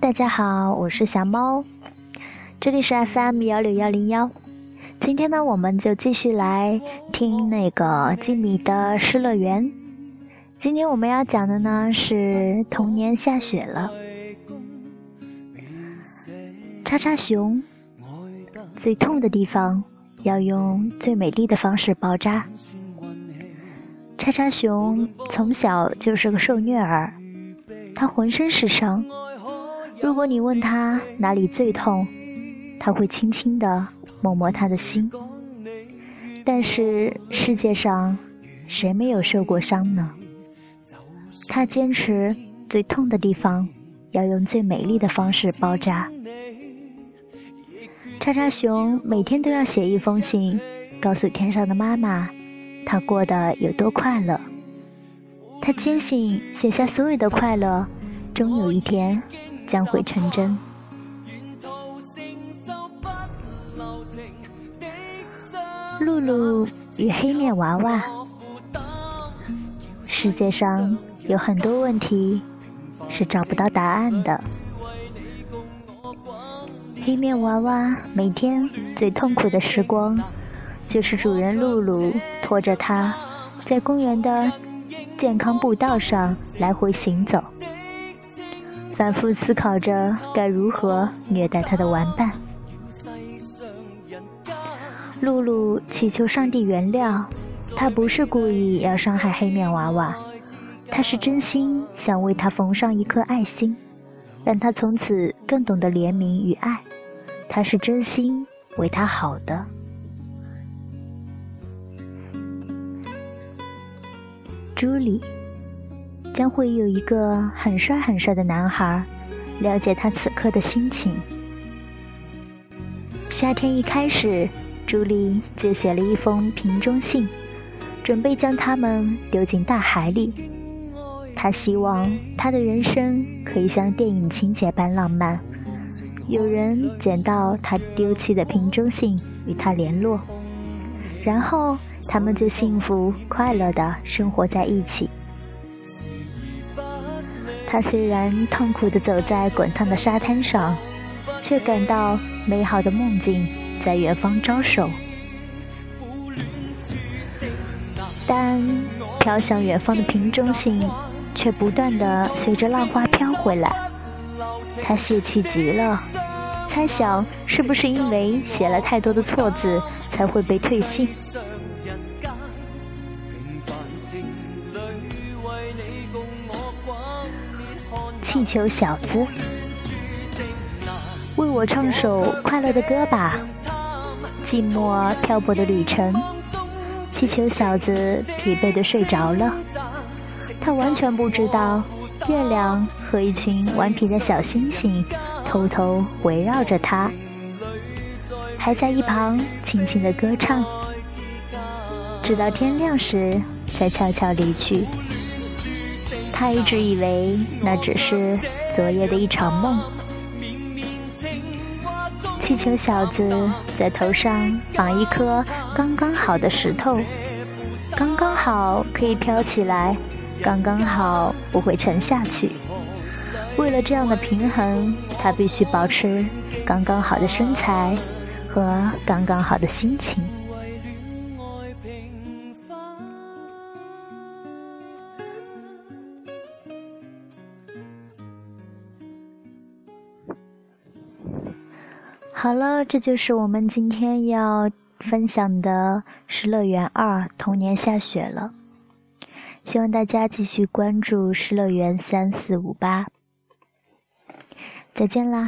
大家好，我是小猫，这里是 FM 幺六幺零幺。今天呢，我们就继续来听那个静米的失乐园。今天我们要讲的呢是童年下雪了。叉叉熊最痛的地方要用最美丽的方式包扎。叉叉熊从小就是个受虐儿，他浑身是伤。如果你问他哪里最痛，他会轻轻地摸摸他的心。但是世界上谁没有受过伤呢？他坚持最痛的地方要用最美丽的方式包扎。叉叉熊每天都要写一封信，告诉天上的妈妈。他过得有多快乐？他坚信写下所有的快乐，终有一天将会成真。露露与黑面娃娃。世界上有很多问题是找不到答案的。黑面娃娃每天最痛苦的时光。就是主人露露拖着它，在公园的健康步道上来回行走，反复思考着该如何虐待他的玩伴。露露祈求上帝原谅，他不是故意要伤害黑面娃娃，他是真心想为他缝上一颗爱心，让他从此更懂得怜悯与爱。他是真心为他好的。朱莉将会有一个很帅很帅的男孩，了解他此刻的心情。夏天一开始，朱莉就写了一封瓶中信，准备将他们丢进大海里。她希望她的人生可以像电影情节般浪漫，有人捡到她丢弃的瓶中信，与她联络。然后他们就幸福快乐的生活在一起。他虽然痛苦的走在滚烫的沙滩上，却感到美好的梦境在远方招手。但飘向远方的瓶中信却不断地随着浪花飘回来，他泄气极了，猜想是不是因为写了太多的错字。才会被退信。气球小子，为我唱首快乐的歌吧。寂寞漂泊的旅程，气球小子疲惫的睡着了。他完全不知道，月亮和一群顽皮的小星星偷偷围绕着他。还在一旁轻轻的歌唱，直到天亮时才悄悄离去。他一直以为那只是昨夜的一场梦。气球小子在头上绑一颗刚刚好的石头，刚刚好可以飘起来，刚刚好不会沉下去。为了这样的平衡，他必须保持刚刚好的身材。和刚刚好的心情。好了，这就是我们今天要分享的《失乐园二：童年下雪了》。希望大家继续关注《失乐园三四五八》。再见啦！